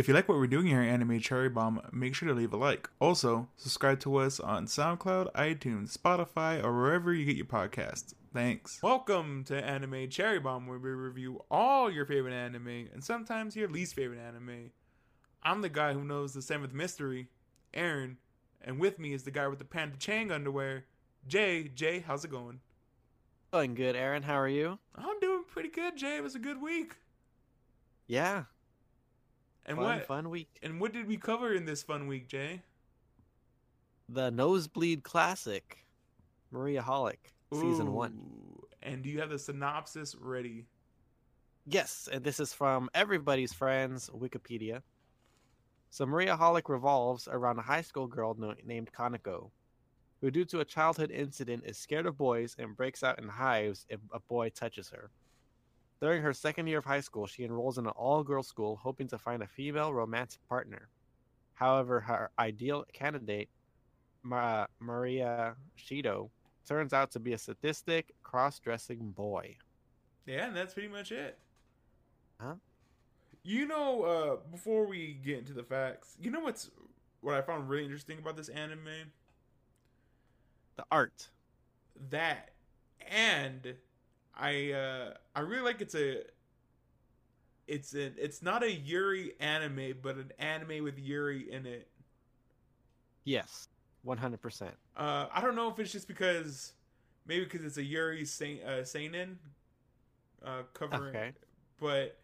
If you like what we're doing here at Anime Cherry Bomb, make sure to leave a like. Also, subscribe to us on SoundCloud, iTunes, Spotify, or wherever you get your podcasts. Thanks. Welcome to Anime Cherry Bomb, where we review all your favorite anime and sometimes your least favorite anime. I'm the guy who knows the seventh mystery, Aaron, and with me is the guy with the Panda Chang underwear, Jay. Jay, how's it going? Going good, Aaron. How are you? I'm doing pretty good, Jay. It was a good week. Yeah. And fun, what fun week. and what did we cover in this fun week, Jay? The Nosebleed Classic, Maria Holic, season one. And do you have the synopsis ready? Yes, and this is from everybody's friends Wikipedia. So Maria Holic revolves around a high school girl no- named Kaneko, who, due to a childhood incident, is scared of boys and breaks out in hives if a boy touches her. During her second year of high school, she enrolls in an all-girls school, hoping to find a female romantic partner. However, her ideal candidate, Ma- Maria Shido, turns out to be a sadistic, cross-dressing boy. Yeah, and that's pretty much it. Huh? You know, uh, before we get into the facts, you know what's what I found really interesting about this anime? The art. That and I uh I really like it's a it's an it's not a Yuri anime, but an anime with Yuri in it. Yes, one hundred percent. Uh, I don't know if it's just because maybe because it's a Yuri Saint uh, Seinen uh, covering, Okay. but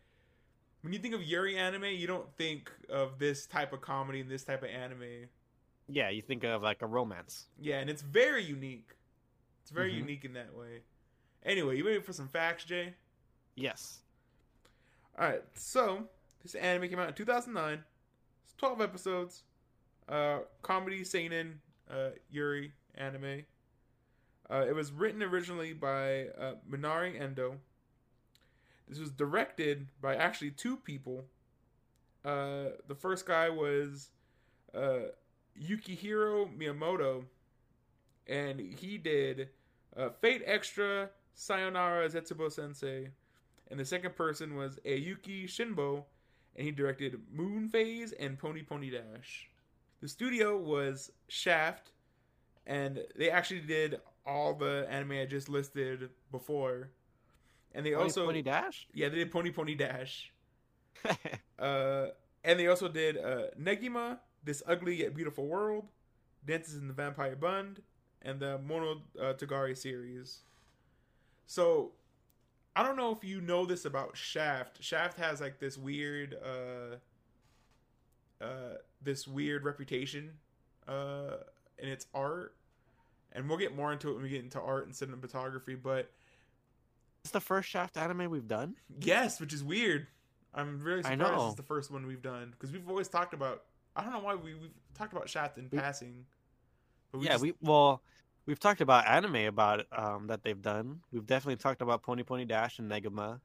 when you think of Yuri anime, you don't think of this type of comedy and this type of anime. Yeah, you think of like a romance. Yeah, and it's very unique. It's very Mhm. unique in that way. Anyway, you ready for some facts, Jay? Yes. All right, so this anime came out in 2009. It's 12 episodes. Uh, comedy seinen uh, Yuri anime. Uh, it was written originally by uh, Minari Endo. This was directed by actually two people. Uh, the first guy was uh, Yukihiro Miyamoto, and he did uh, Fate Extra, Sayonara Zetsubo Sensei, and the second person was Ayuki Shinbo, and he directed Moon Phase and Pony Pony Dash. The studio was Shaft, and they actually did all the anime I just listed before. And they Pony also Pony Pony Dash. yeah, they did Pony Pony Dash. Uh, and they also did uh, Negima, This Ugly Yet Beautiful World, Dances in the Vampire Bund, and the Mono uh, Tagari series. So, I don't know if you know this about Shaft. Shaft has like this weird, uh, uh, this weird reputation, uh, in its art, and we'll get more into it when we get into art and cinematography. But it's the first Shaft anime we've done. Yes, which is weird. I'm really I surprised know. it's the first one we've done because we've always talked about. I don't know why we, we've talked about Shaft in We- passing. But yeah, just- we well, we've talked about anime about um that they've done. We've definitely talked about Pony Pony Dash and Negima.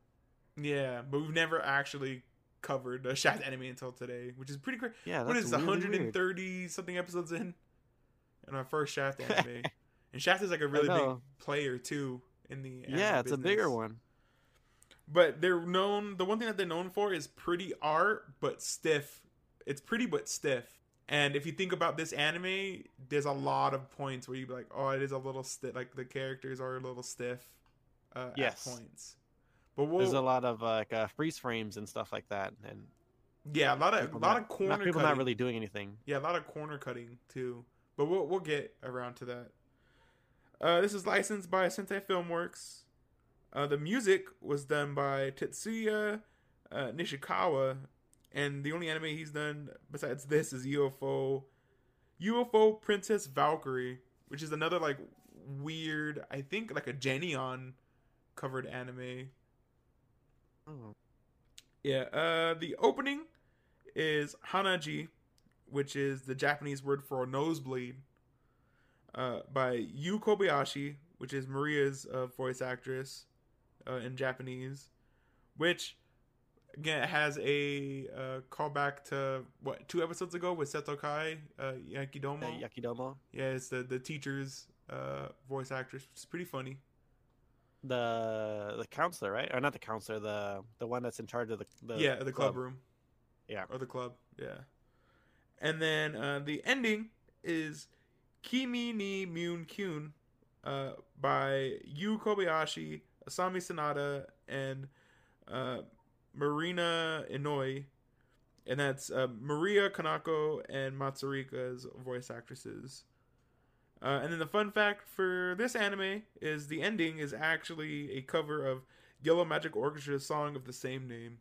yeah, but we've never actually covered a Shaft anime until today, which is pretty crazy. Yeah, what is that's is it, really weird. 130 something episodes in? and our first Shaft anime, and Shaft is like a really big player too in the anime Yeah, it's a bigger one. But they're known. The one thing that they're known for is pretty art, but stiff. It's pretty but stiff. And if you think about this anime, there's a lot of points where you be like, "Oh, it is a little stiff." Like the characters are a little stiff. Uh, Yes. Points. But we'll, There's a lot of uh, like uh, freeze frames and stuff like that, and yeah, a lot of a lot not, of corner not, people cutting. not really doing anything. Yeah, a lot of corner cutting too. But we'll we'll get around to that. Uh, this is licensed by Sentai Filmworks. Uh, the music was done by Tetsuya uh, Nishikawa, and the only anime he's done besides this is UFO UFO Princess Valkyrie, which is another like weird, I think like a Geneon covered anime. Oh. Yeah, uh, the opening is Hanaji, which is the Japanese word for nosebleed, uh, by Yu Kobayashi, which is Maria's uh, voice actress uh, in Japanese, which again it has a uh, callback to what two episodes ago with Seitokai, uh, Yakuindomo. Uh, Yakuindomo, yeah, it's the the teacher's uh, voice actress, which is pretty funny. the the counselor, right? Or not the counselor, the the one that's in charge of the, the yeah, the club room. Yeah. or the club. Yeah, and then uh, the ending is Kimi ni Myun Kyun uh, by Yu Kobayashi, Asami Sanada, and uh, Marina Inoue. And that's uh, Maria Kanako and Matsurika as voice actresses. Uh, and then the fun fact for this anime is the ending is actually a cover of Yellow Magic Orchestra's song of the same name.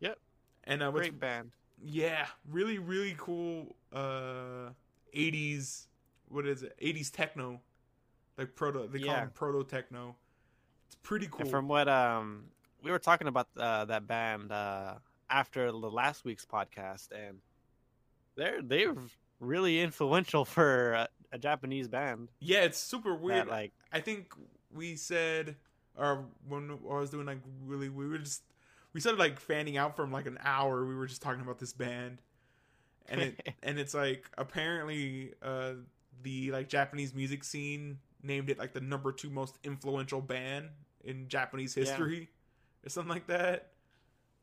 Yep. And uh, Great band. yeah, really, really cool uh 80s what is it? 80s techno. Like proto they call Yeah. them proto techno. It's pretty cool. And from what um we were talking about uh, that band uh after the last week's podcast, and they're they're really influential for a, a Japanese band. yeah, it's super weird. That, like I think we said or when I was doing like really we were just we started like fanning out from like an hour. We were just talking about this band. And it and it's like apparently uh the like Japanese music scene named it like the number two most influential band in Japanese Yeah. Or something like that.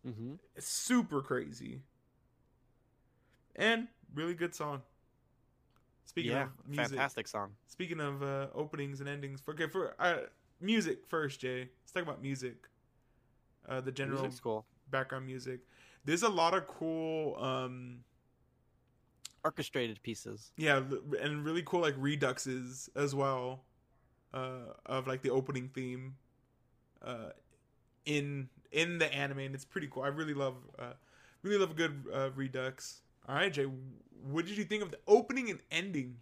mhm. It's super crazy. And really good song. Speaking yeah, of music, fantastic song. speaking of uh, openings and endings, for okay, for uh, music first, Jay. Let's talk about music. Uh, the general cool. background music. There's a lot of cool, um, Orchestrated pieces. yeah, and really cool like reduxes as well, uh, of like the opening theme, uh, in in the anime, and it's pretty cool. I really love, uh, really love a good uh, redux. All right, Jay, what did you think of the opening and ending?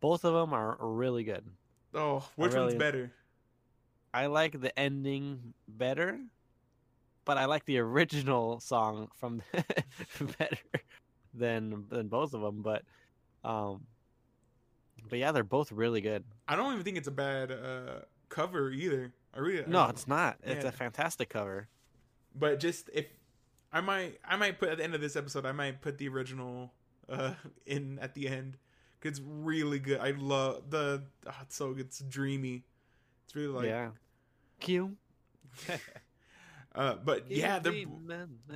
Both of them are really good. Oh, which really- one's better? I like the ending better, but I like the original song from better than than both of them. But um, but yeah, they're both really good. I don't even think it's a bad uh, cover either. I really No, I- it's not. It's a fantastic cover. but just if I might, I might put at the end of this episode, I might put the original uh, in at the end. It's really good. I love the. Oh, it's so. It's dreamy. It's really like. yeah. Q. uh, but yeah, the.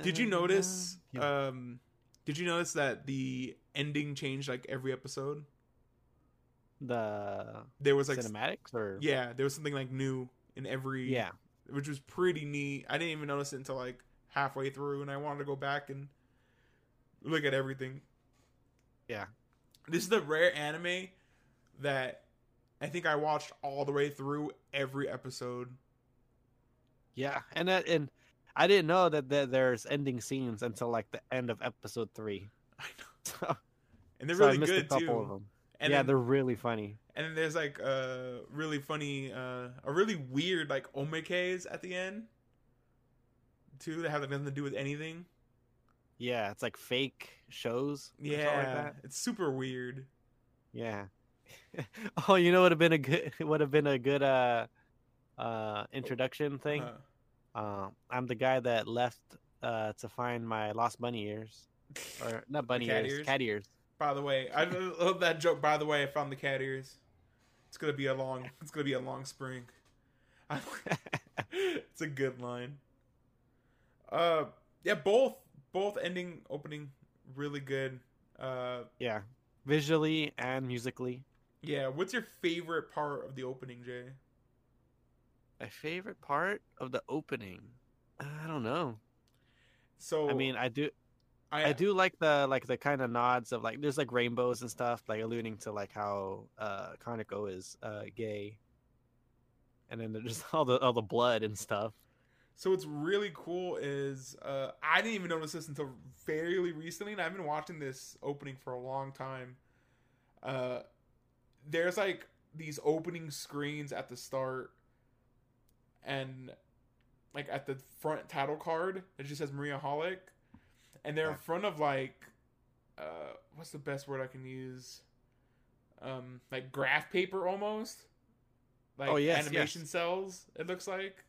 Did you notice? Um, did you notice that the ending changed like every episode? the There was like cinematics or yeah, there was something like new in every yeah which was pretty neat. I didn't even notice it until like halfway through, and I wanted to go back and look at everything. Yeah. this is the rare anime that I think I watched all the way through every episode. yeah and that and I didn't know that, that there's ending scenes until like the end of episode three. I know, So, and they're so really missed good a couple too. And yeah, then, they're really funny. and then there's like a really funny, uh, a really weird like omakes at the end too that have nothing to do with anything. Yeah, it's like fake shows. Yeah, like that. it's super weird. Yeah. oh, you know would have been a good it would have been a good uh uh introduction thing. Uh, Uh, I'm the guy that left uh to find my lost bunny ears or not bunny ears, ears? cat ears. By the way, I love that joke. By the way, I found the cat ears. It's gonna be a long. It's gonna be a long spring. it's a good line. Uh, yeah, both both ending opening really good. Uh, yeah, visually and musically. yeah. What's your favorite part of the opening, Jay? My favorite part of the opening. I don't know. So I mean, I do I do like the like the kind of nods of like there's like rainbows and stuff like alluding to like how uh Kaneko is uh gay. And then there's just all the all the blood and stuff. So what's really cool is uh, I didn't even notice this until fairly recently, and I've been watching this opening for a long time. Uh, there's like these opening screens at the start, and like at the front title card, it just says Maria Holic, and they're in front of like, uh, what's the best word I can use? Um, like graph paper almost. Like Oh, yes, animation yes. cells. It looks like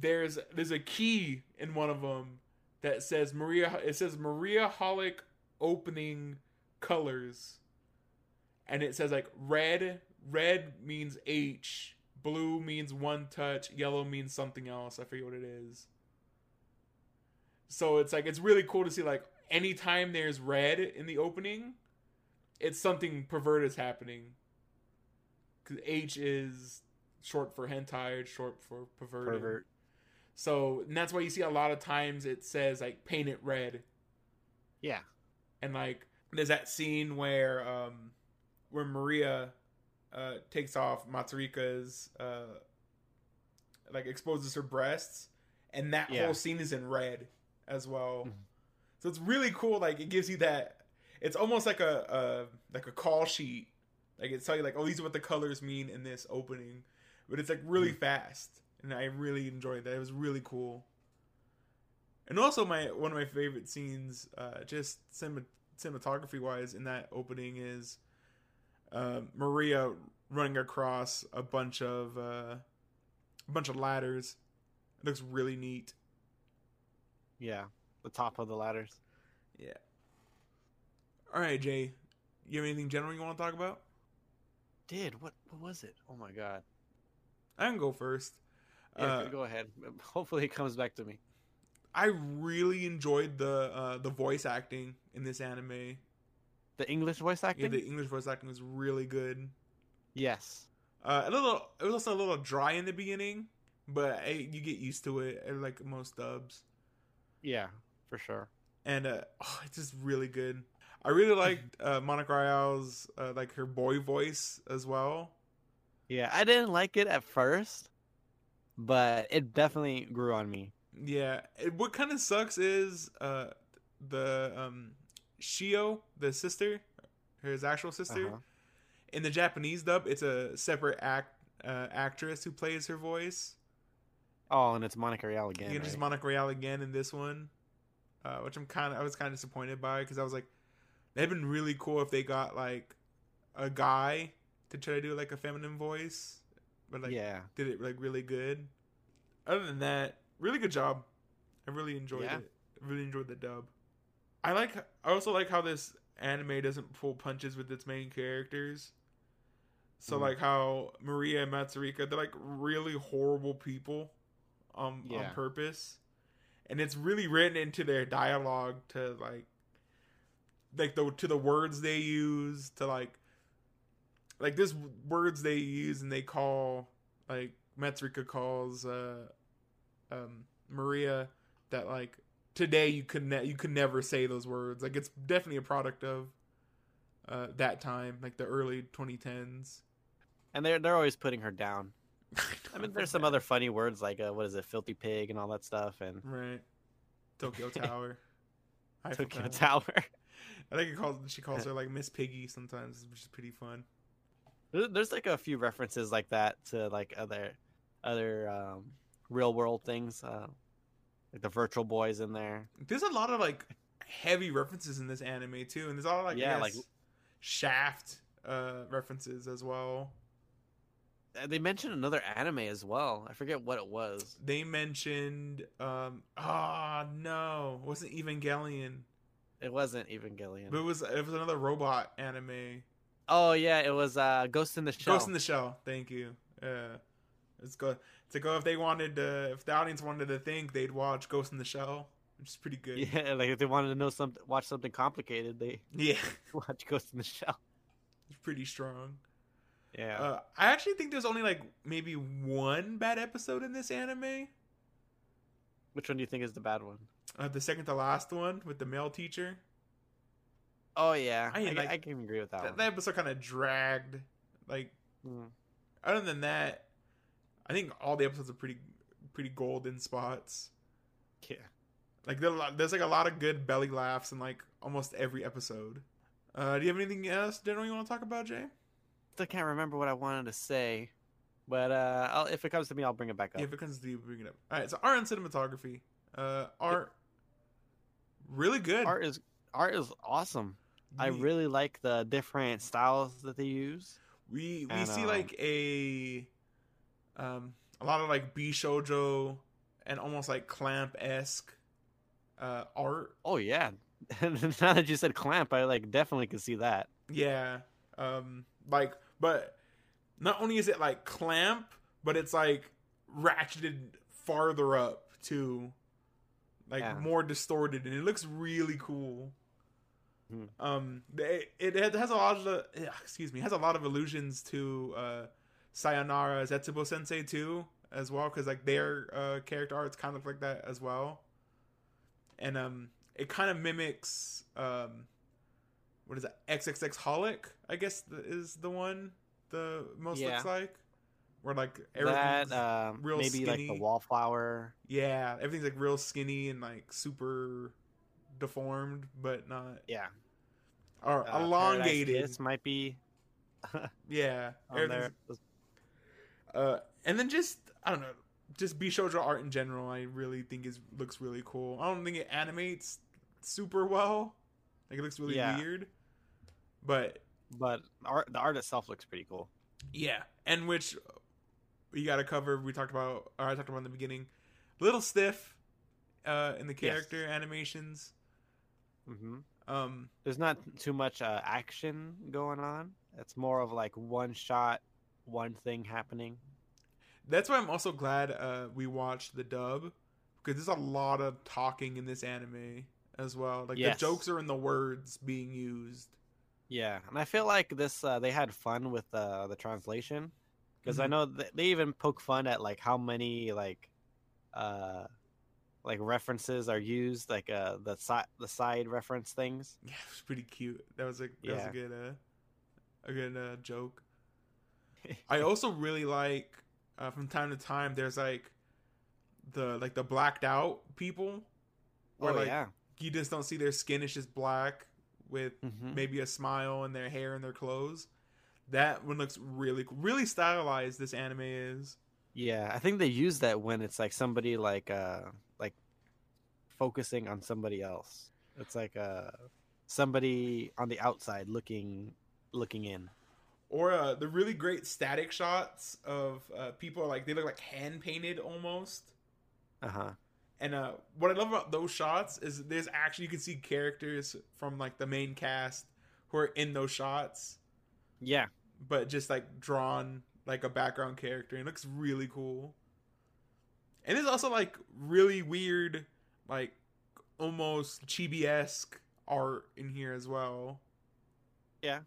there's there's a key in one of them that says Maria. It says Maria Holic opening colors, and it says like red. Red means H. Blue means one touch. Yellow means something else. I forget what it is. So it's like it's really cool to see like anytime there's red in the opening, it's something perverted is happening. Cause H is short for hentai, short for perverted. Pervert. So and that's why you see a lot of times it says like paint it red. Yeah. And like there's that scene where um where Maria uh takes off Matsurika's uh like exposes her breasts and that Yeah. whole scene is in red as well. Mhm. So it's really cool like it gives you that it's almost like a, a like a call sheet. Like it's tell you like oh these are what the colors mean in this opening. But it's like really fast and I really enjoyed that. It was really cool. And also my one of my favorite scenes uh just cinema, cinematography wise in that opening is uh, Maria running across a bunch of uh, a bunch of ladders. It looks really neat. Yeah. The top of the ladders. Yeah. All right, Jay. You have anything general you want to talk about? Did what? What was it? Oh my god. I can go first. Yeah, Uh, go ahead. Hopefully, it comes back to me. I really enjoyed the uh, the voice acting in this anime. The English voice Yeah, acting. the English voice acting was really good. yes. Uh, a little, it was also a little dry in the beginning, but you get used to it, like most dubs. Yeah, for sure. and uh, oh, it's just really good. I really liked uh, Monica Rial's uh, like her boy voice as well. Yeah, I didn't like it at first, but it definitely grew on me. Yeah, it, what kind of sucks is uh, the um, Shio, the sister, his actual sister. Uh-huh. In the Japanese dub, it's a separate act uh, actress who plays her voice. Oh, and it's Monica Rial again. you just right? Monica Rial again in this one, uh, which I'm kind of I was kind of disappointed by because I was like, it'd been really cool if they got like a guy to try to do like a feminine voice, but like yeah. did it like really good. Other than that, really good job. I really enjoyed Yeah. it. I really enjoyed the dub. I like. I also like how this anime doesn't pull punches with its main characters. So Mhm. like how Maria and Matsurika, they're like really horrible people, um, on Yeah. purpose, and it's really written into their dialogue to like, like the to the words they use to like, like this words they use and they call like Matsurika calls uh, um Maria that like today you could ne- you could never say those words like it's definitely a product of uh that time like the early 2010s And they're they're always putting her down. I mean, there's some other funny words like uh, what is it, filthy pig, and all that stuff, and right Tokyo Tower Eiffel Tokyo Tower. Tower. I think it calls she calls her like Miss Piggy sometimes which is pretty fun There's like a few references like that to like other other um, real world things, uh, like the Virtual Boys in there. there's a lot of like heavy references in this anime too and there's all like Yeah, yeah like- Shaft uh references as well They mentioned another anime as well. I forget what it was. they mentioned um ah no it wasn't Evangelion It wasn't Evangelion. but it was it was another robot anime Oh yeah, it was uh, Ghost in the Shell. Ghost in the Shell thank you yeah it's good to go if they wanted to if the audience wanted to think they'd watch Ghost in the Shell which is pretty good yeah, like if they wanted to know something, watch something complicated, they yeah watch Ghost in the Shell. it's pretty strong Yeah. uh, I actually think there's only like maybe one bad episode in this anime Which one do you think is the bad one? uh, the second to last one with the male teacher Oh yeah, I I, mean, I, like, can agree with that, that, one. that episode kind of dragged like Mm. other than that i think all the episodes are pretty pretty golden spots Yeah. like there's like a lot of good belly laughs in like almost every episode uh do you have anything else general you want to talk about jay Still can't remember what I wanted to say, but uh, I'll, if it comes to me, I'll bring it back up. yeah if it comes to you bring it up all right so art and cinematography uh art really good Art is art is awesome. I really like the different styles that they use. we we and, see um, like a um a lot of like b shoujo and almost like clamp esque uh art Oh yeah. now that you said clamp, I like definitely could see that. Yeah. Um like but not only is it like clamp, but it's like ratcheted farther up to like Yeah. more distorted, and it looks really cool. Hmm. Um, it, it has a lot of the, excuse me, has a lot of allusions to uh, Sayonara Zetsubo Sensei too, as well, because like their uh, character arts kind of like that as well, and um, it kind of mimics um, what is that XXX Holic? I guess is the one the most Yeah. looks like, where like that everything's um, real maybe like skinny. the wallflower. yeah, everything's like real skinny and like super deformed, but not Yeah, or uh, elongated. Kiss might be Yeah. Uh, and then just I don't know, just Bishojo art in general. I really think is looks really cool. I don't think it animates super well. Like it looks really Yeah. weird, but But art, the art itself looks pretty cool. yeah, and which we got to cover. We talked about, or I talked about in the beginning. Little stiff uh, in the Yes. character animations. hmm Um, There's not too much uh, action going on. It's more of like one shot, one thing happening. That's why I'm also glad uh, we watched the dub because there's a lot of talking in this anime as well. Like Yes. the jokes are in the words being used. Yeah, and I feel like this uh, they had fun with uh, the translation because I Mhm. know th- they even poke fun at like how many like uh like references are used like uh the side the side reference things. Yeah, it was pretty cute. That was a that was Yeah. a good uh, a good uh, joke. I also really like uh, from time to time. There's like the like the blacked out people where oh like yeah. you just don't see their skin; it's just black with hmm maybe a smile in their hair and their clothes. That one looks really really stylized. This anime is. Yeah, I think they use that when it's like somebody like uh like focusing on somebody else. It's like uh somebody on the outside looking looking in. or uh, the really great static shots of uh, people like they look like hand painted almost. Uh-huh. And uh, what I love about those shots is there's actually you can see characters from like the main cast who are in those shots, Yeah. but just like drawn like a background character, and it looks really cool. And there's also like really weird, like almost chibi esque art in here as well. Yeah.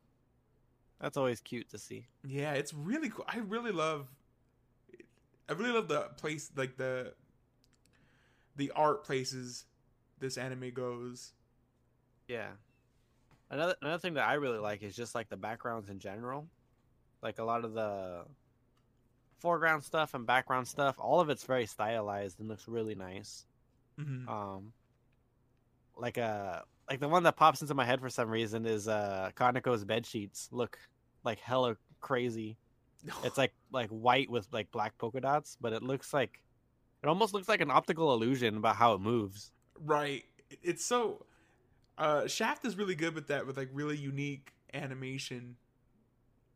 That's always cute to see. Yeah, it's really cool. I really love I really love the place like the the art places this anime goes. Yeah. Another another thing that I really like is just like the backgrounds in general. Like a lot of the foreground stuff and background stuff, all of it's very stylized and looks really nice. Mhm. Um like uh like the one that pops into my head for some reason is uh Kaneko's bed sheets look like hella crazy. It's like like white with like black polka dots, but it looks like it almost looks like an optical illusion about how it moves. right. It's so uh Shaft is really good with that with like really unique animation.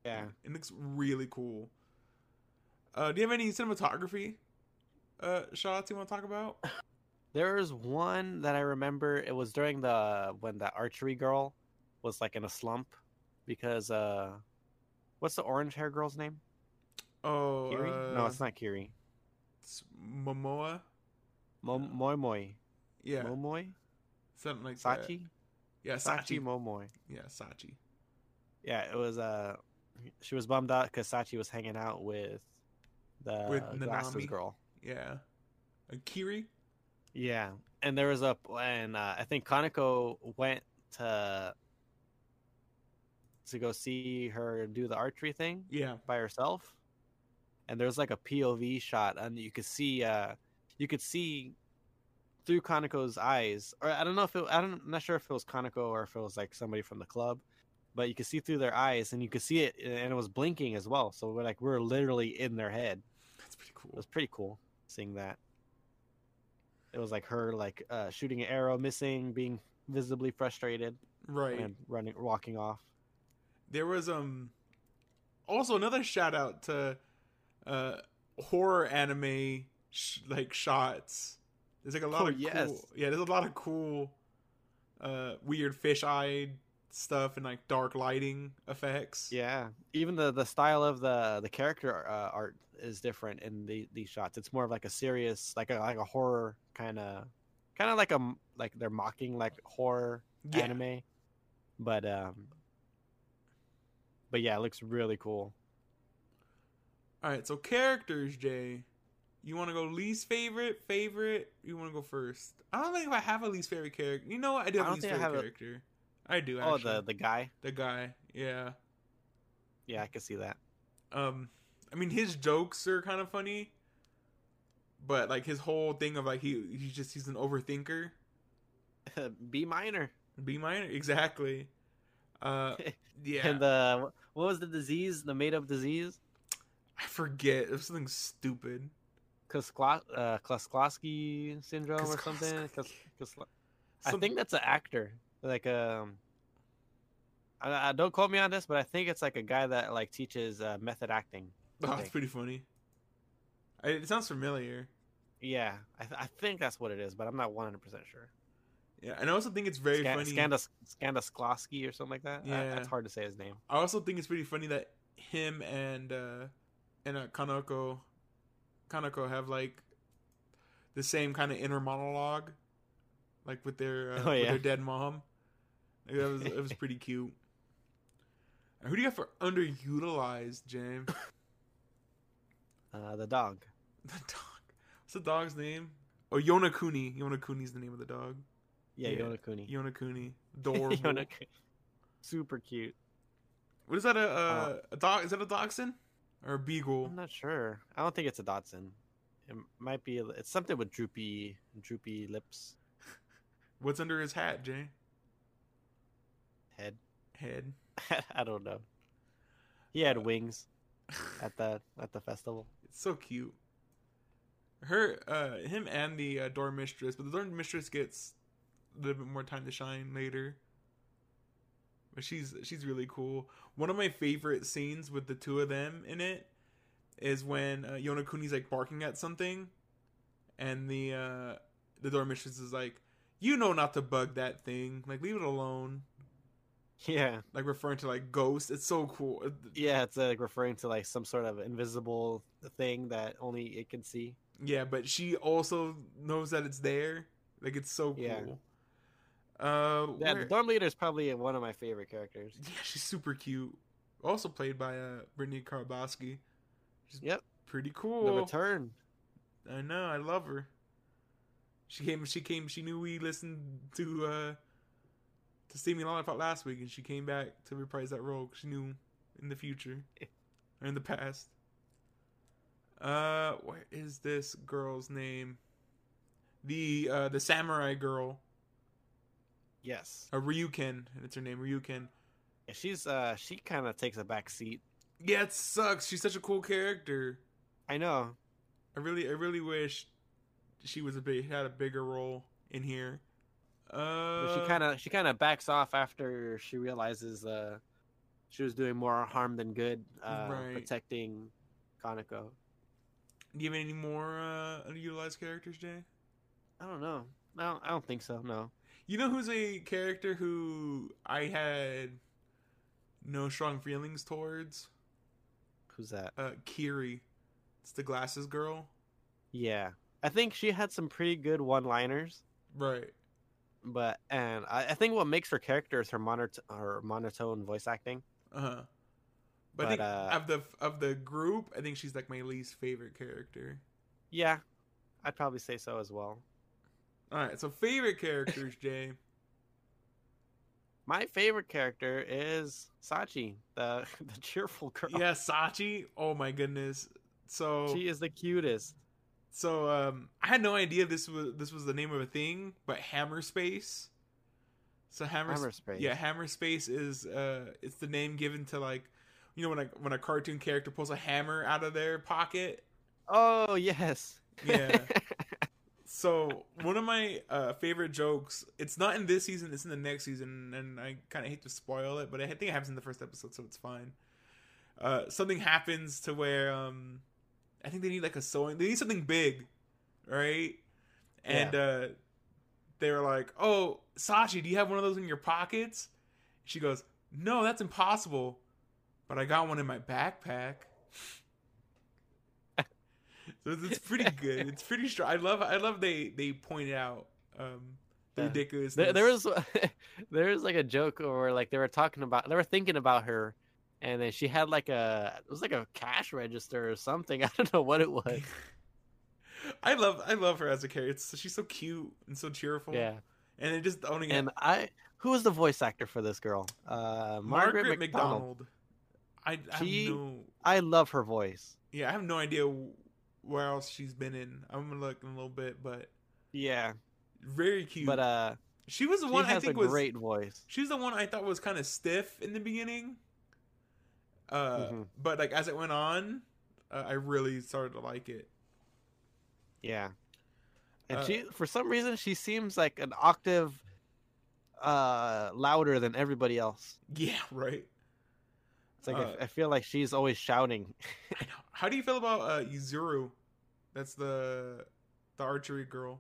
Yeah. It looks really cool. Uh do you have any cinematography uh shots you want to talk about? There's one that I remember. It was during the when the archery girl was like in a slump because uh, what's the orange hair girl's name? Oh, Kiri? uh, no, it's not Kiri. It's Momoa. Mo- Moi Moi. Yeah, Mo Moi. something like that. Sachi. Yeah, Sachi Sachi. Mo Moi. Yeah, Sachi. Yeah, it was. Uh, she was bummed out because Sachi was hanging out with the With Nanami? girl. Yeah. Uh, Kiri? Yeah, and there was a and uh, I think Kaneko went to to go see her do the archery thing Yeah. by herself, and there's like a POV shot, and you could see uh you could see through Kaneko's eyes, or I don't know if it, I don't, I'm not sure if it was Kaneko or if it was like somebody from the club, but you could see through their eyes, and you could see it, and it was blinking as well. So we're like we're literally in their head. That's pretty cool. It was pretty cool seeing that. It was like her like uh, shooting an arrow, missing, being visibly frustrated, Right. and running, walking off. There was um also another shout out to uh horror anime sh- like shots. There's like a lot Oh, of yes. cool Yeah, there's a lot of cool uh weird fish-eyed stuff and like dark lighting effects. Yeah, even the the style of the the character uh, art is different in the these shots. It's more of like a serious, like a like a horror kind of kind of like a like they're mocking like horror Yeah. anime, but um, but yeah, it looks really cool. All right, so characters, Jay. You want to go least favorite, favorite? You want to go first? I don't think if I have a least favorite character. You know what? I do I have a least I favorite have character. I do. Oh, Actually. the the guy. the guy. Yeah. Yeah, I can see that. Um, I mean, his jokes are kind of funny, but like his whole thing of like he he's just he's an overthinker. B minor. B minor, exactly. Uh, yeah. And the what was the disease? The made up disease? I forget. It was something stupid. Kuskla- uh, syndrome or something. Kus- I think that's an actor. Like um, I, I don't quote me on this, but I think it's like a guy that like teaches uh, method acting. Oh, it's pretty funny. I, it sounds familiar. Yeah, I, th- I think that's what it is, but I'm not 100 percent sure. Yeah, and I also think it's very funny. Skandas- Skandasklosky or something like that. Yeah, Yeah. that's hard to say his name. I also think it's pretty funny that him and uh and uh, Kanako Kanako have like the same kind of inner monologue, like with their uh, Oh, with their dead mom. Like, that was it was pretty cute. Who do you got for underutilized, James? Uh, the dog. the dog. What's the dog's name? Oh, Yonakuni. Yonakuni's the name of the dog. Yeah, Yeah. Yonakuni. Yonakuni. Adorable. Yonakuni. Super cute. What is that? A, uh, a dog? Is that a dachshund or beagle? I'm not sure. I don't think it's a Dotson. It might be. a- It's something with droopy, droopy lips, What's under his hat, Jay? head. Head. I don't know. He had wings at the at the festival. It's so cute. Her, uh, him, and the uh, door mistress, but the door mistress gets a little bit more time to shine later. She's she's really cool. One of my favorite scenes with the two of them in it is when uh, Yonakuni's like barking at something, and the uh, the door mistress is like, "You know not to bug that thing. Like leave it alone." Yeah, Like referring to like ghosts. It's so cool. yeah. It's uh, like referring to like some sort of invisible thing that only it can see. Yeah, but she also knows that it's there. Like it's so cool. Yeah. Uh, Yeah, where- the dorm leader is probably one of my favorite characters. yeah, she's super cute. Also played by uh Brittany Karbowski. She's Yep, pretty cool. the return. I know, I love her. She came. She came. She knew we listened to uh to See Me Lollipop last week, and she came back to reprise that role. She knew in the future or in the past. Uh, where is this girl's name? The uh the samurai girl, Yes, uh, Ryuken. That's her name, Ryuken. she's uh she kind of takes a back seat. Yeah, it sucks. She's such a cool character. I know. I really, I really wish she was a big had a bigger role in here. Uh, But she kind of she kind of backs off after she realizes uh she was doing more harm than good uh Right. protecting Kaneko. Do you have any more uh, underutilized characters, Jay? I don't know. I don't, I don't think so. No. You know who's a character who I had no strong feelings towards? Who's that? Uh, Kiri. It's the glasses girl. Yeah. I think she had some pretty good one-liners, Right. but and I, I think what makes her character is her monot- her monotone voice acting. Uh huh. But, I think uh, of the of the group, I think she's like my least favorite character. Yeah, I'd probably say so as well. All right, so favorite characters, Jay. My favorite character is Sachi, the the cheerful girl. yeah, Sachi. Oh my goodness. So She is the cutest. So um, I had no idea this was this was the name of a thing, but Hammer Space. So Hammer, Hammer Space. yeah, Hammer Space is uh, it's the name given to like, you know, when a when a cartoon character pulls a hammer out of their pocket. Oh yes. Yeah. So one of my uh, favorite jokes, it's not in this season, it's in the next season, and I kind of hate to spoil it, but I think it happens in the first episode, so it's fine. Uh, something happens to where um, I think they need like a sewing, they need something big, right? And uh, they're like, "Oh, Sachi, do you have one of those in your pockets?" She goes, "No, that's impossible, but I got one in my backpack." So it's, pretty good. It's pretty strong. I love. I love they they pointed out Um, the Yeah. ridiculous. There, there was there was like a joke where like they were talking about they were thinking about her, and then she had like a it was like a cash register or something. I don't know what it was. I love I love her as a character. It's, she's so cute and so cheerful. Yeah, and then just owning and it. I who was the voice actor for this girl? Uh, Margaret, Margaret, McDonald. McDonald. I, I She- have no I love her voice. yeah I have no idea where else she's been in. I'm gonna look in a little bit, but Yeah, very cute. but uh, she was the one I think was great voice. She was the one I thought was kind of stiff in the beginning. Uh, Mhm. but like as it went on, uh, I really started to like it. Yeah, and Uh, she for some reason she seems like an octave uh louder than everybody else. Yeah, right. It's like Uh, I, I feel like she's always shouting. How do you feel about uh, Yuzuru? That's the the archery girl.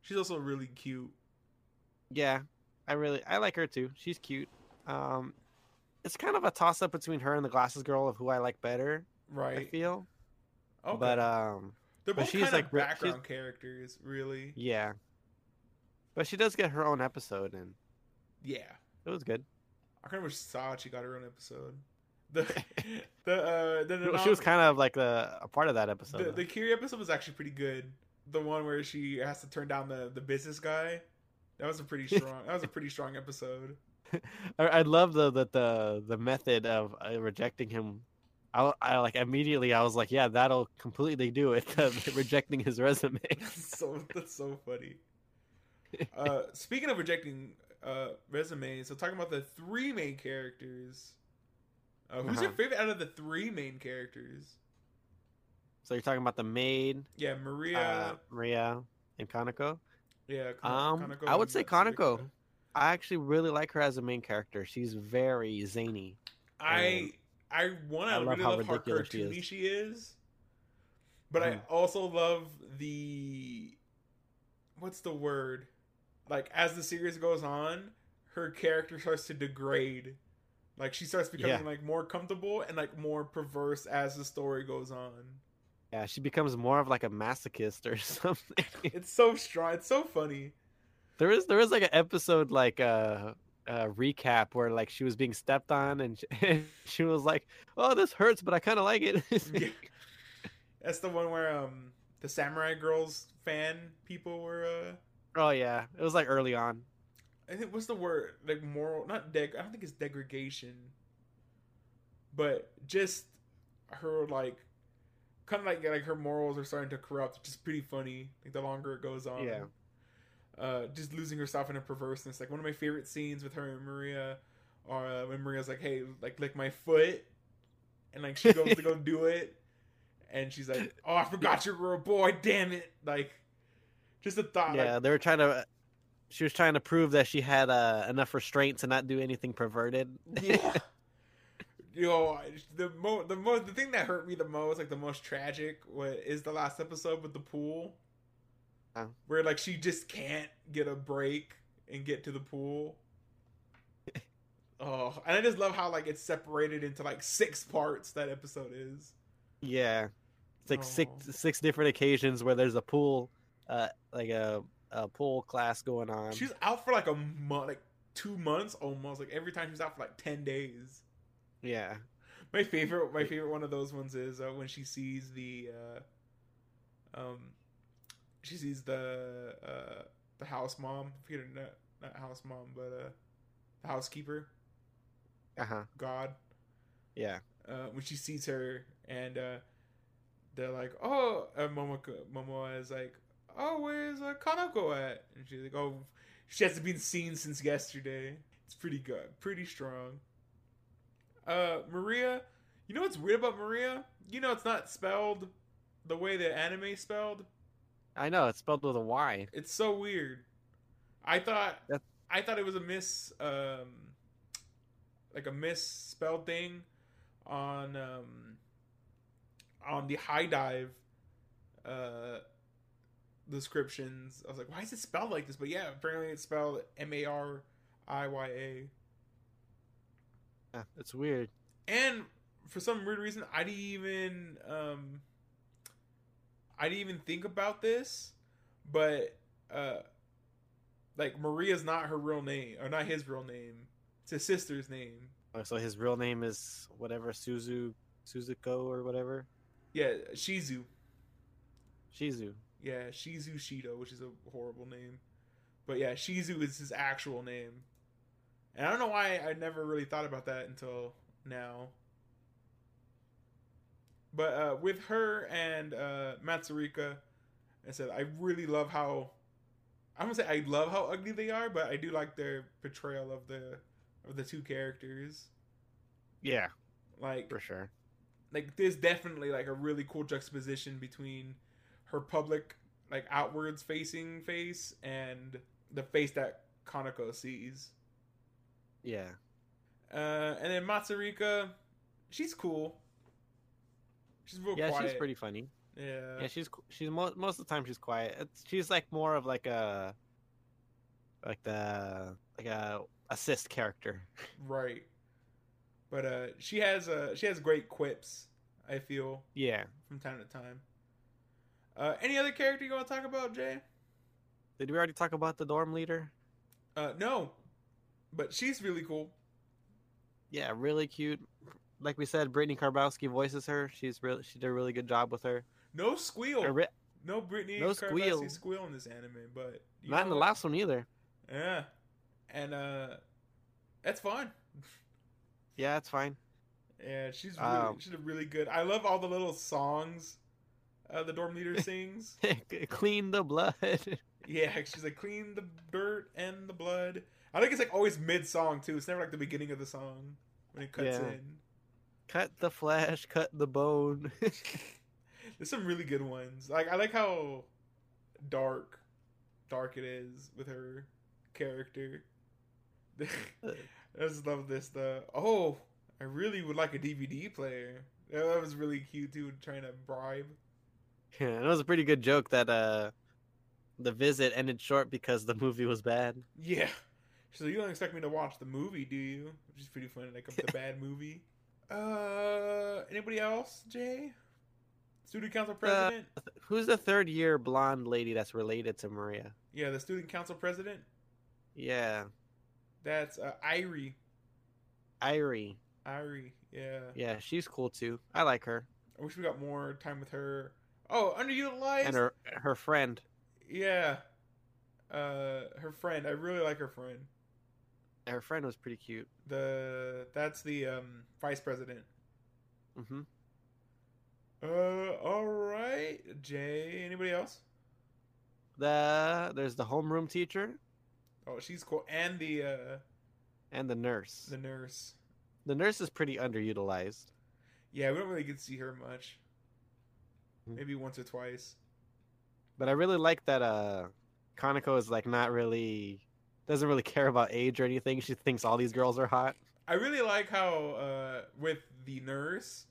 She's also really cute. Yeah, I really I like her too. She's cute. Um, it's kind of a toss up between her and the glasses girl of who I like better. Right. I feel, Okay. but um, They're both she's, kind like, of re- she's- background characters, really. yeah. But she does get her own episode, and Yeah. it was good. I kind of wish Sachi got her own episode. The the uh the, the she was kind of like a, a part of that episode. the, the Kiri episode was actually pretty good. The one where she has to turn down the the business guy. That was a pretty strong. that was a pretty strong episode. I, I love the, the the the method of uh, rejecting him. I, I like immediately. I was like, yeah, that'll completely do it. rejecting his resume. That's so that's so funny. Uh, speaking of rejecting uh, resumes, so talking about the three main characters. Uh, who's your Uh-huh. favorite out of the three main characters? so you're talking about the maid, Yeah, Maria. uh, Maria, and Kanako. yeah, um, Kaneko I would say Kaneko. I actually really like her as a main character. She's very zany. I I want to really how love how ridiculous she is. she is, but I Mhm. also love the what's the word? Like as the series goes on, her character starts to degrade. Like she starts becoming Yeah. like more comfortable and like more perverse as the story goes on. Yeah, she becomes more of like a masochist or something. It's so strong. It's so funny. there is there is like an episode like uh uh, recap where like she was being stepped on and she, and she was like, "Oh, this hurts, but I kind of like it." Yeah. That's the one where um the Samurai Girls fan people were uh oh yeah, it was like early on. I think what's the word like moral not deg I don't think it's degradation, but just her like kind of like like her morals are starting to corrupt, which is pretty funny. Like the longer it goes on, Yeah. Uh, just losing herself in a perverseness. Like one of my favorite scenes with her and Maria, are uh, when Maria's like, "Hey, like lick my foot," and like she goes to go do it, and she's like, "Oh, I forgot you were a boy. Damn it!" Like, just a thought. like, Yeah, they were trying to. She was trying to prove that she had uh, enough restraint to not do anything perverted. yeah. Yo, the mo the mo the thing that hurt me the most, like the most tragic, what is the last episode with the pool, Oh. where like she just can't get a break and get to the pool. oh, and I just love how like it's separated into like six parts. That episode is. yeah, it's like six Oh. six different occasions where there's a pool, uh, like a a pool class going on. She's out for like a month, like two months almost. Like every time she's out for like ten days. yeah, My favorite, my favorite one of those ones is uh, when she sees the, uh, um, she sees the uh, the house mom. I forget her not, not house mom, but uh, the housekeeper. uh huh, God. yeah, Uh, when she sees her and uh, they're like, "Oh," uh, Momoko, Momoa is like, "Oh, where's uh, Kanako at?" And she's like, "Oh, she hasn't been seen since yesterday." It's pretty good, pretty strong. Uh, Maria, you know what's weird about Maria? You know it's not spelled the way the anime spelled. I know it's spelled with a Y. It's so weird. I thought That- I thought it was a miss um like a misspelled thing on um on the high dive uh descriptions. I was like, why is it spelled like this? But yeah, apparently it's spelled M A R I Y A. Yeah, it's weird. And for some weird reason, I didn't even um, I didn't even think about this, but uh, like Maria's not her real name or not his real name. It's his sister's name. Oh, so his real name is whatever Suzu Suzuko or whatever. Yeah, Shizu. Shizu. Yeah, Shizu Shido, which is a horrible name. But yeah, Shizu is his actual name. And I don't know why I never really thought about that until now. But uh, with her and uh, Matsurika, I said I really love how I'm gonna say I love how ugly they are, but I do like their portrayal of the of the two characters. Yeah, Like for sure. like there's definitely like a really cool juxtaposition between her public like outwards facing face and the face that Kanako sees. Yeah. Uh, and then Matsurika, she's cool. She's real Yeah, quiet. she's pretty funny. Yeah. Yeah, she's she's mo- most of the time she's quiet. It's, she's like more of like a like the like a assist character. Right. But uh, she has uh, she has great quips. I feel Yeah. from time to time. Uh, any other character you want to talk about, Jay? Did we already talk about the dorm leader? Uh, no, but she's really cool. Yeah, really cute. Like we said, Brittney Karbowski voices her. She's really she did a really good job with her. No squeal. Her No Brittany No squeal. squeal. in this anime, but not in the what? last one either. Yeah, and uh, that's fun. Yeah, it's fine. Yeah, she's really Um, she's really good. I love all the little songs uh, the dorm leader sings. Clean the blood. yeah, she's like clean the dirt and the blood. I think it's like always mid song too. It's never like the beginning of the song when it cuts Yeah. in. cut the flesh, cut the bone. There's some really good ones. Like I like how dark, dark it is with her character. I just love this. The oh, I really would like a DVD player. That was really cute too. Trying to bribe. Yeah, it was a pretty good joke that uh the visit ended short because the movie was bad. Yeah. So you don't expect me to watch the movie, do you? Which is pretty funny. Like a bad movie. Uh, anybody else? Jay, student council president. Who's the third year blonde lady that's related to Maria? yeah, the student council president. Yeah, That's uh, Irie. Irie. Irie. Yeah. Yeah, she's cool too. I like her I wish we got more time with her. Oh, underutilized. and her her friend. Yeah. Uh, her friend. I really like her friend. Her friend was pretty cute. The that's the um vice president. hmm Uh, all right, Jay. Anybody else? The there's the homeroom teacher Oh, she's cool, and the uh and the nurse. the nurse. The nurse is pretty underutilized. Yeah, we don't really get to see her much. Mhm. Maybe once or twice. But I really like that uh Kanako is like not really doesn't really care about age or anything. She thinks all these girls are hot. I really like how uh with the nurse,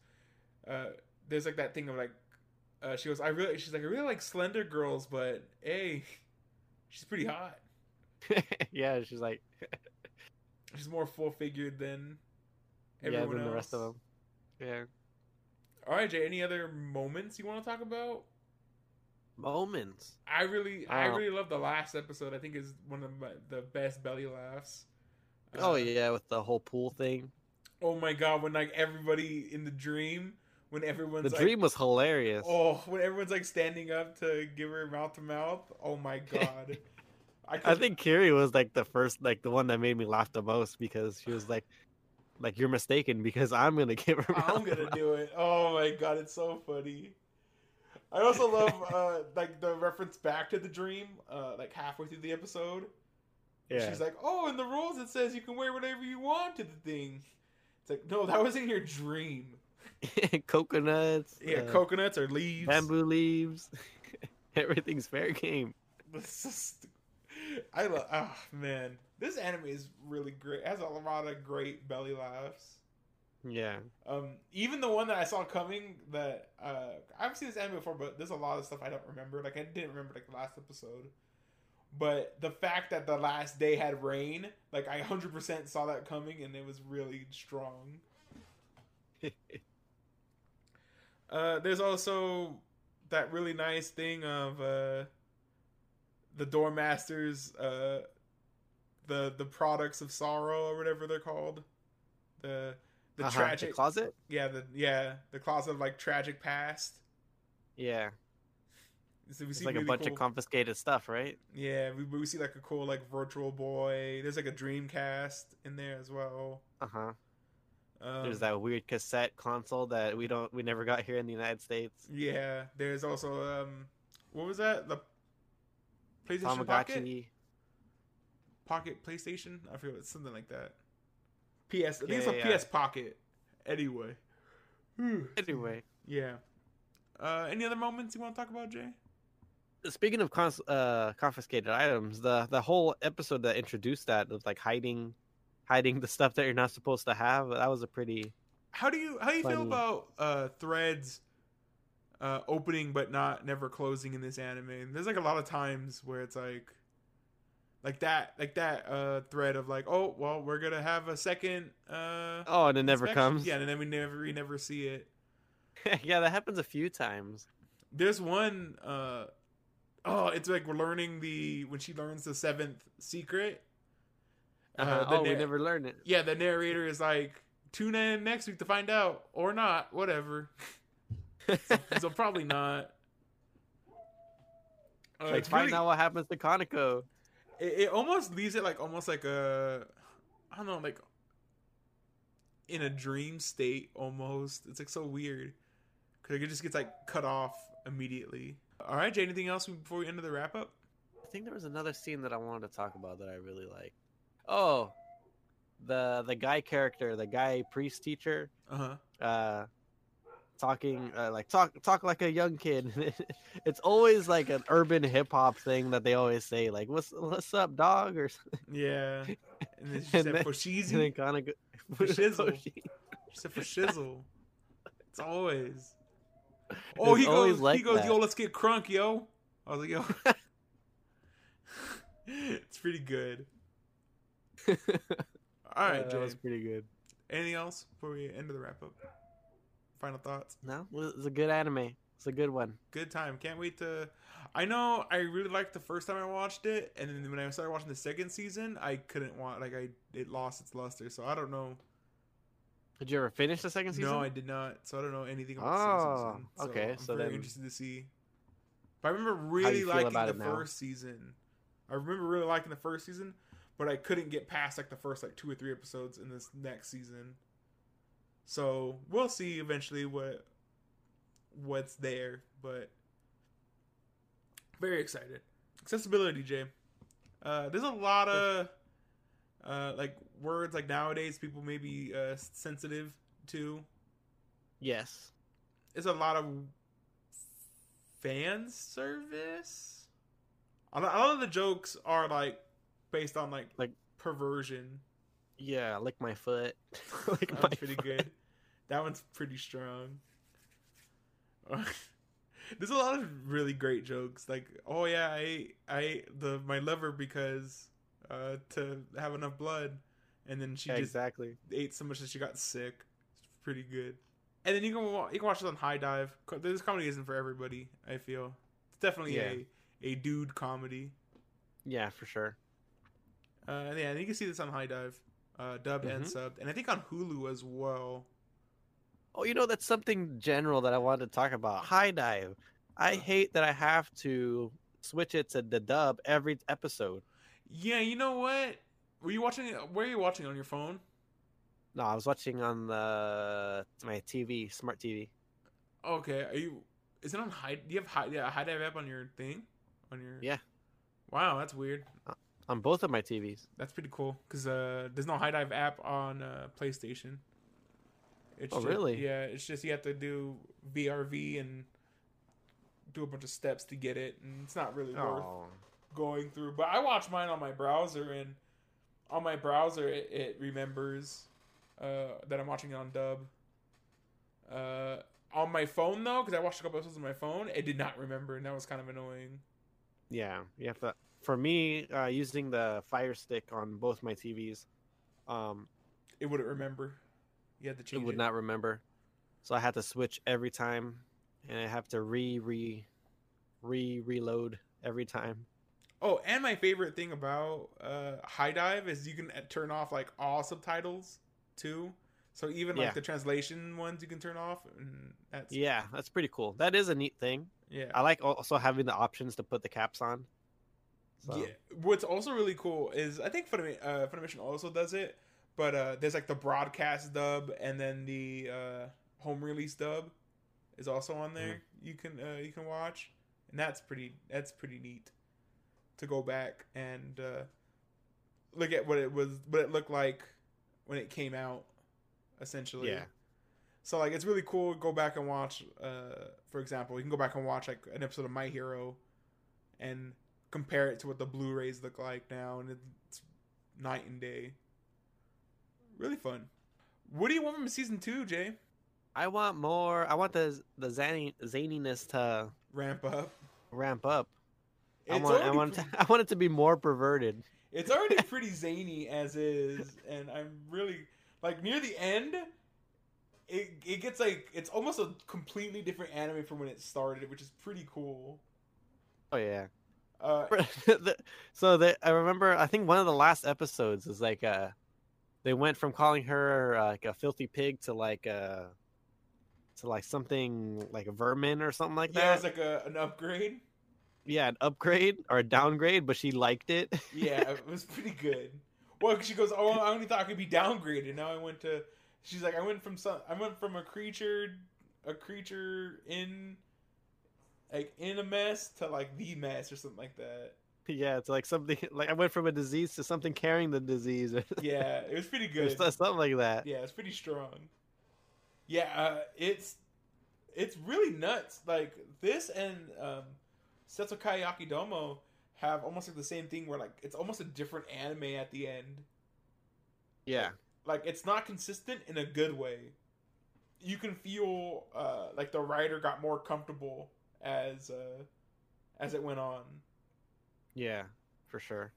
uh, there's like that thing of like, uh, she goes, I really, she's like, I really like slender girls, but hey, she's pretty hot. yeah, she's like She's more full figured than yeah everyone than else. the rest of them. Yeah. All right, Jay. Any other moments you want to talk about? Moments. I really, I really love the last episode. I think is one of my, the best belly laughs. oh Uh, yeah, with the whole pool thing. Oh my god! When like everybody in the dream, when everyone's The like, dream was hilarious. oh, when everyone's like standing up to give her mouth to mouth. Oh my god! I, I think Kiri was like the first, like the one that made me laugh the most because she was like, "Like you're mistaken because I'm gonna give her." I'm gonna do it. Oh my god, it's so funny. I also love uh like the reference back to the dream, uh like halfway through the episode. Yeah. She's like, "Oh, in the rules it says you can wear whatever you want to the thing." It's like, "No, that was in your dream." Coconuts. Yeah, uh, coconuts or leaves. bamboo leaves. Everything's fair game. This is- I love. Oh man, this anime is really great. It has a lot of great belly laughs. Yeah. Um, even the one that I saw coming that uh, I've seen this anime before, but there's a lot of stuff I don't remember. Like I didn't remember like the last episode, but the fact that the last day had rain, like I 100% saw that coming, and it was really strong. Uh, there's also that really nice thing of uh, the dorm masters uh, the the products of sorrow or whatever they're called. The the Uh-huh, tragic closet. Yeah, the yeah the closet of like tragic past. Yeah, So we it's see like a bunch cool, of confiscated stuff, right? yeah we, we see like a cool like virtual boy. There's like a Dreamcast in there as well. Uh huh. Um, There's that weird cassette console that we don't we never got here in the United States. Yeah, there's also um, what was that? The PlayStation Tamagotchi. Pocket PlayStation. I forget it's something like that. PS. I think Yeah, it's a yeah, yeah. PS Pocket. Anyway. Whew. Anyway, Yeah. Uh, any other moments you want to talk about, Jay? speaking of cons- uh, confiscated items, the the whole episode that introduced that of like hiding, hiding the stuff that you're not supposed to have. That was a pretty How do you how do you feel about uh threads uh opening but not never closing in this anime? There's like a lot of times where it's like like that like that uh thread of like, oh well we're gonna have a second uh oh, and it never inspection. comes. Yeah, and then we never we never see it. yeah, that happens a few times. There's one uh oh, it's like we're learning the when she learns the seventh secret. Uh-huh. the oh, we never learned it. Yeah, the narrator is like, tune in next week to find out, or not, whatever. so, so probably not. Uh, like find really- out what happens to Kanako. It, it almost leaves it like almost like a, I don't know, like in a dream state almost. It's like so weird because it just gets like cut off immediately. All right, Jay. Anything else before we end the wrap up? I think there was another scene that I wanted to talk about that I really like. Oh, the the guy character, the guy priest teacher, Uh huh. uh, talking uh, like talk talk like a young kid. it's always like an urban hip hop thing that they always say, like "What's what's up, dog?" or something. Yeah. And then she And said for And then cheesy. kind of For shizzle. She said for shizzle. It's always. Oh, It's he always goes. like he goes. that. Yo, let's get crunk, yo. I was like, yo. it's pretty good. All right, that Jay. was pretty good. Anything else before we end the wrap up? Final thoughts. No, it's a good anime. It's a good one. Good time. Can't wait to. I know I really liked the first time I watched it, and then when I started watching the second season, I couldn't want like I it lost its luster. So I don't know. Did you ever finish the second season? No, I did not. So I don't know anything about Oh, the second oh, season. So okay, I'm so very then- interested to see. But I remember really liking the now? first season. I remember really liking the first season, but I couldn't get past like the first like two or three episodes in this next season. So we'll see eventually what what's there, but very excited. Accessibility, Jay. Uh, there's a lot of uh, like words like nowadays people may be uh, sensitive to. Yes. It's a lot of fan service. A lot a lot of the jokes are like based on like Like- perversion. Yeah, lick my foot. lick That one's pretty foot. good. That one's pretty strong. There's a lot of really great jokes. Like, oh yeah, I ate, I ate the my liver because uh, to have enough blood, and then she Yeah, just exactly. ate so much that she got sick. It's pretty good. And then you can wa- you can watch it on HIDIVE. This comedy isn't for everybody. I feel it's definitely Yeah. a a dude comedy. Yeah, for sure. Uh, and yeah, and you can see this on HIDIVE, uh, dubbed and Mhm. subbed, and I think on Hulu as well. Oh, you know, that's something general that I wanted to talk about. HIDIVE. I hate that I have to switch it to the dub every episode. Yeah, you know what? Were you watching? it- Where are you watching on your phone? No, I was watching on the my TV, smart TV. Okay, are you? Is it on high? Do you have high? Yeah, HIDIVE app on your thing, on your. Yeah. Wow, that's weird. On both of my TVs. That's pretty cool because uh, there's no HIDIVE app on uh, PlayStation. It's Oh, ju- really? Yeah, it's just you have to do VRV and do a bunch of steps to get it, and it's not really worth Oh. going through. But I watch mine on my browser, and on my browser, it, it remembers uh, that I'm watching it on dub. Uh, on my phone though, because I watched a couple episodes on my phone, it did not remember, and that was kind of annoying. Yeah, you have to. For me, uh, using the Fire Stick on both my TVs, um, It wouldn't remember. You had to change. it would it. not remember, so I had to switch every time, and I have to re re re reload every time. Oh, and my favorite thing about uh, HIDIVE is you can uh, turn off like all subtitles too. So even like Yeah. the translation ones you can turn off, and that's Yeah, that's pretty cool. That is a neat thing. yeah. I like also having the options to put the caps on. So, Yeah. What's also really cool is I think Funima- uh, Funimation also does it, but uh, there's like the broadcast dub and then the uh, home release dub is also on there. You can uh, you can watch, and that's pretty that's pretty neat to go back and uh, look at what it was what it looked like when it came out, essentially. Yeah. So like it's really cool. to Go back and watch. Uh, for example, you can go back and watch like an episode of My Hero, and compare it to what the Blu-rays look like now, and it's night and day. Really fun. What do you want from season two, Jay? I want more. I want the the zany, zaniness to Ramp up. ramp up. I want. I want. pretty- To, I want it to be more perverted. It's already pretty zany as is, and I'm really like near the end. It it gets like it's almost a completely different anime from when it started, which is pretty cool. Oh yeah. Uh, The- so the, I remember. I think one of the last episodes is like uh, they went from calling her uh, like a filthy pig to like uh, to like something like a vermin or something like that. yeah, that. it's like a, an upgrade. yeah, an upgrade or a downgrade, but she liked it. Yeah, it was pretty good. Well, she goes, "Oh, I only thought I could be downgraded. Now I went to." She's like, "I went from some. I went from a creature, a creature in, like in a mess to like the mess or something like that." yeah, it's like something like I went from a disease to something carrying the disease. Yeah, it was pretty good. something like that. Yeah, it's pretty strong. Yeah, uh, it's it's really nuts. Like this and um, Seitokai Yakuindomo have almost like the same thing where like it's almost a different anime at the end. Yeah. like it's not consistent in a good way. You can feel uh, like the writer got more comfortable as uh, as it went on. Yeah, for sure.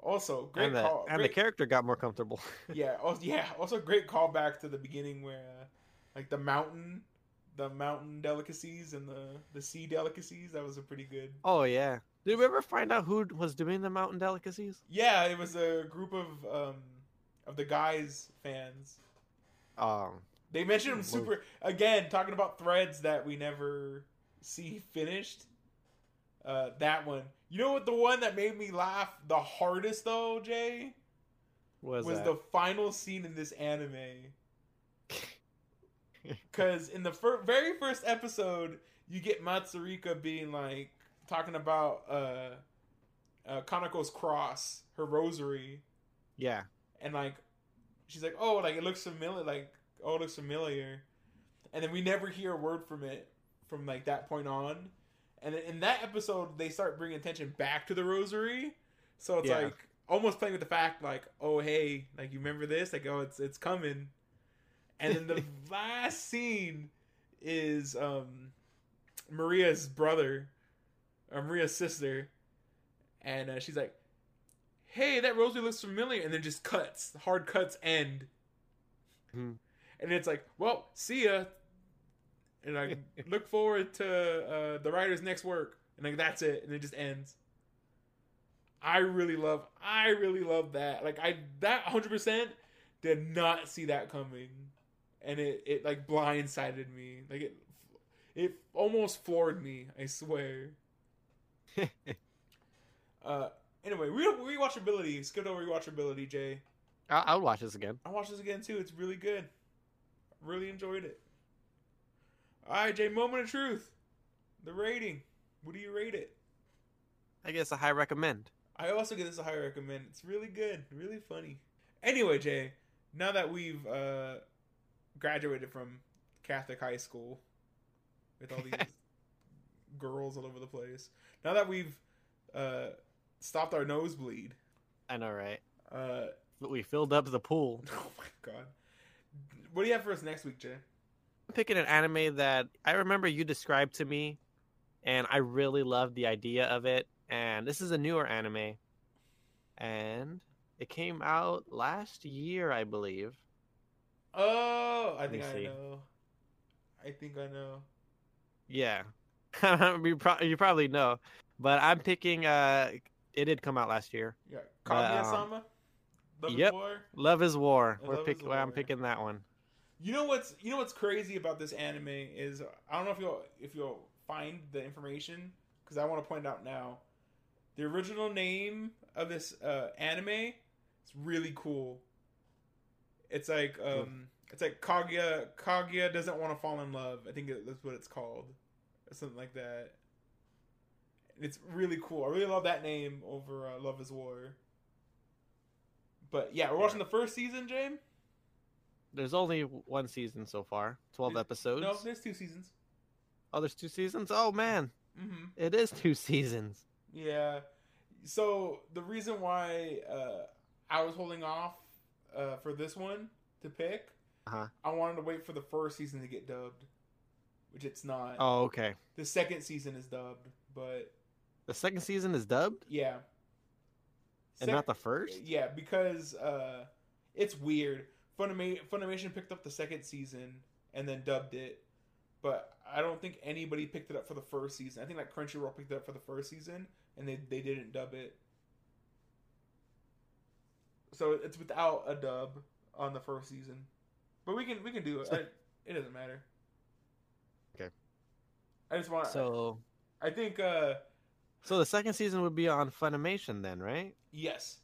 Also, great and the call. and great- the character got more comfortable. yeah, also, yeah. Also, great callback to the beginning where uh, like the mountain, the mountain delicacies and the the sea delicacies. That was a pretty good. oh yeah. Did we ever find out who was doing the mountain delicacies? Yeah, it was a group of um of the guys fans. Um, They mentioned him super again, talking about threads that we never see finished. Uh, that one. You know what? The one that made me laugh the hardest though, Jay, was, was that? the final scene in this anime. Because in the fir- very first episode, you get Matsurika being like talking about uh, uh, Kanako's cross, her rosary, yeah. and like she's like, "Oh, like it looks familiar." Like, "Oh, it looks familiar," and then we never hear a word from it from like that point on. And in that episode, they start bringing attention back to the rosary, so it's Yeah. like almost playing with the fact, like, "Oh, hey, like you remember this? Like, oh, it's it's coming." And then the last scene is um Maria's brother, or Maria's sister, and uh, she's like, "Hey, that rosary looks familiar," and then just cuts, hard cuts end, Mhm. and it's like, "Well, see ya," and I look forward to uh, the writer's next work, and like that's it, and it just ends. I really love, I really love that. Like I that hundred percent did not see that coming, and it it like blindsided me. Like it it almost floored me. I swear. Uh, anyway, re- rewatchability. Skip over rewatchability, Jay. I- I'll watch this again. I watched this again too. It's really good. Really enjoyed it. All right, Jay. Moment of truth. The rating. What do you rate it? I guess a high recommend. I also give this a high recommend. It's really good, really funny. Anyway, Jay, now that we've uh, graduated from Catholic high school with all these girls all over the place, now that we've uh, stopped our nosebleed, I know, right? uh, We filled up the pool. oh my god, what do you have for us next week, Jay? I'm picking an anime that I remember you described to me, and I really loved the idea of it. And this is a newer anime, and it came out last year, I believe. Oh, I think I see. know. I think I know. Yeah, you, pro- you probably know, but I'm picking uh, it did come out last year. Yeah, Kaguya-sama. Love is yep. War. Love is War. We're Love pick, is I'm picking that one. You know what's you know what's crazy about this anime is I don't know if you'll if you'll find the information because I want to point out now. The original name of this uh, anime is really cool. It's like um, it's like Kaguya Kaguya doesn't want to fall in love. I think that's what it's called, or something like that. It's really cool. I really love that name over uh, Love Is War. But yeah, we're watching the first season, James. There's only one season so far, 12 Is- episodes. No, there's two seasons. Oh, there's two seasons? Oh, man. Mm-hmm. It is two seasons. Yeah. So the reason why uh, I was holding off uh, for this one to pick, Uh-huh. I wanted to wait for the first season to get dubbed, which it's not. Oh, okay. The second season is dubbed, but The second season is dubbed yeah. and not the first? Yeah, because uh, it's weird. Funima- Funimation picked up the second season and then dubbed it, but I don't think anybody picked it up for the first season. I think like Crunchyroll picked it up for the first season and they they didn't dub it. So it's without a dub on the first season, but we can we can do it. I- it doesn't matter. Okay. I just want. So, I think. uh so the second season would be on Funimation then, right? Yes.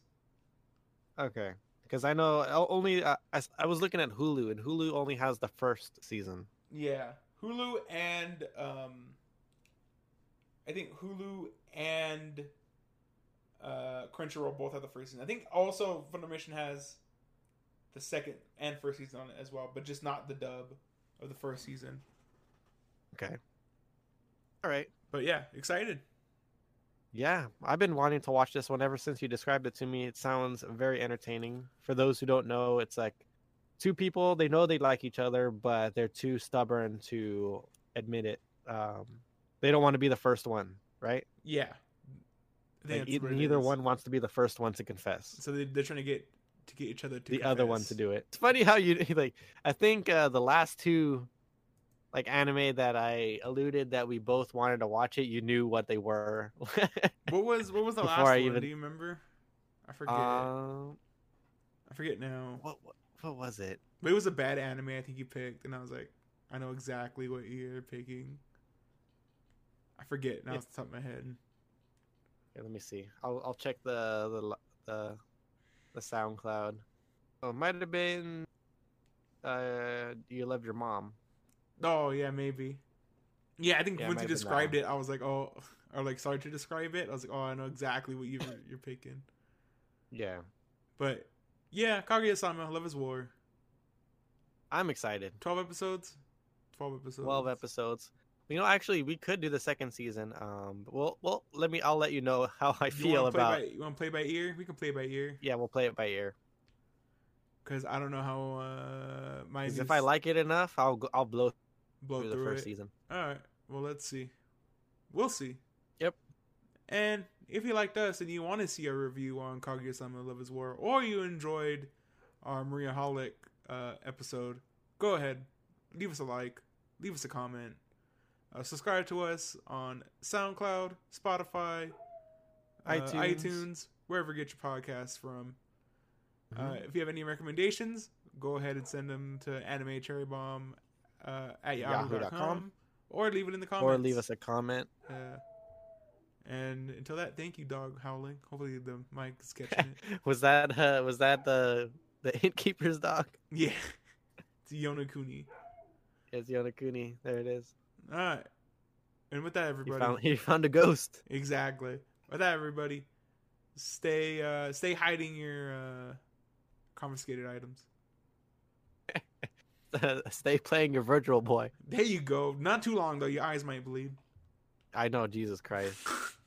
Okay. Because I know only uh, I, I was looking at Hulu, and Hulu only has the first season. Yeah, Hulu and um, I think Hulu and uh, Crunchyroll both have the first season. I think also Funimation has the second and first season on it as well, but just not the dub of the first season. Okay. All right. But yeah, excited. Yeah, I've been wanting to watch this one ever since you described it to me. It sounds very entertaining. For those who don't know, it's like two people, they know they like each other, but they're too stubborn to admit it. Um, they don't want to be the first one, right? Yeah, Like, e- neither one wants to be the first one to confess. So they, they're trying to get to get each other to the other one to do it. It's funny how you like. I think uh, the last two, like anime that I alluded that we both wanted to watch it, you knew what they were. What was what was the last I one? even- Do you remember? I forget. um, I forget now. what, what what was it? But it was a bad anime I think you picked, and I was like, I know exactly what you're picking. I forget now Yeah. off the top of my head. Here, let me see. I'll I'll check the the the the SoundCloud. Oh, it might have been. Uh, you love your mom. Oh yeah, maybe. Yeah, I think Yeah, once you have been that described it, I was like, oh, or like started to describe it. I was like, oh, I know exactly what you're you're picking. Yeah, But yeah, Kaguya-sama, Love Is War, I'm excited. twelve episodes. Twelve episodes. Twelve episodes. You know, actually, we could do the second season. Um, well, well, let me. I'll let you know how I You feel about. By, you want to play by ear? We can play by ear Yeah, we'll play it by ear. because I don't know how uh my if I like it enough, I'll go, I'll blow blow through through, the first it. season. All right. Well, let's see. We'll see. Yep. And if you liked us and you want to see a review on Kaguya-sama Love is War, or you enjoyed our Maria Holic uh, episode, go ahead, leave us a like, leave us a comment, uh, subscribe to us on SoundCloud, Spotify, uh, iTunes. iTunes, wherever you get your podcasts from. Uh, Mhm. if you have any recommendations, go ahead and send them to animecherrybomb uh, at Yahoo.com. yahoo.com or leave it in the comments. or leave us a comment. Uh, and until that, thank you, dog howling. Hopefully the mic is catching it. was that uh, was that the the innkeeper's dog? Yeah, it's Yonakuni. It's Yonakuni. There it is. All right, and with that, He everybody, found he found a ghost. exactly. With that, everybody, stay uh, stay hiding your uh, confiscated items. Stay playing your virtual boy. There you go. Not too long though. Your eyes might bleed. I know Jesus Christ.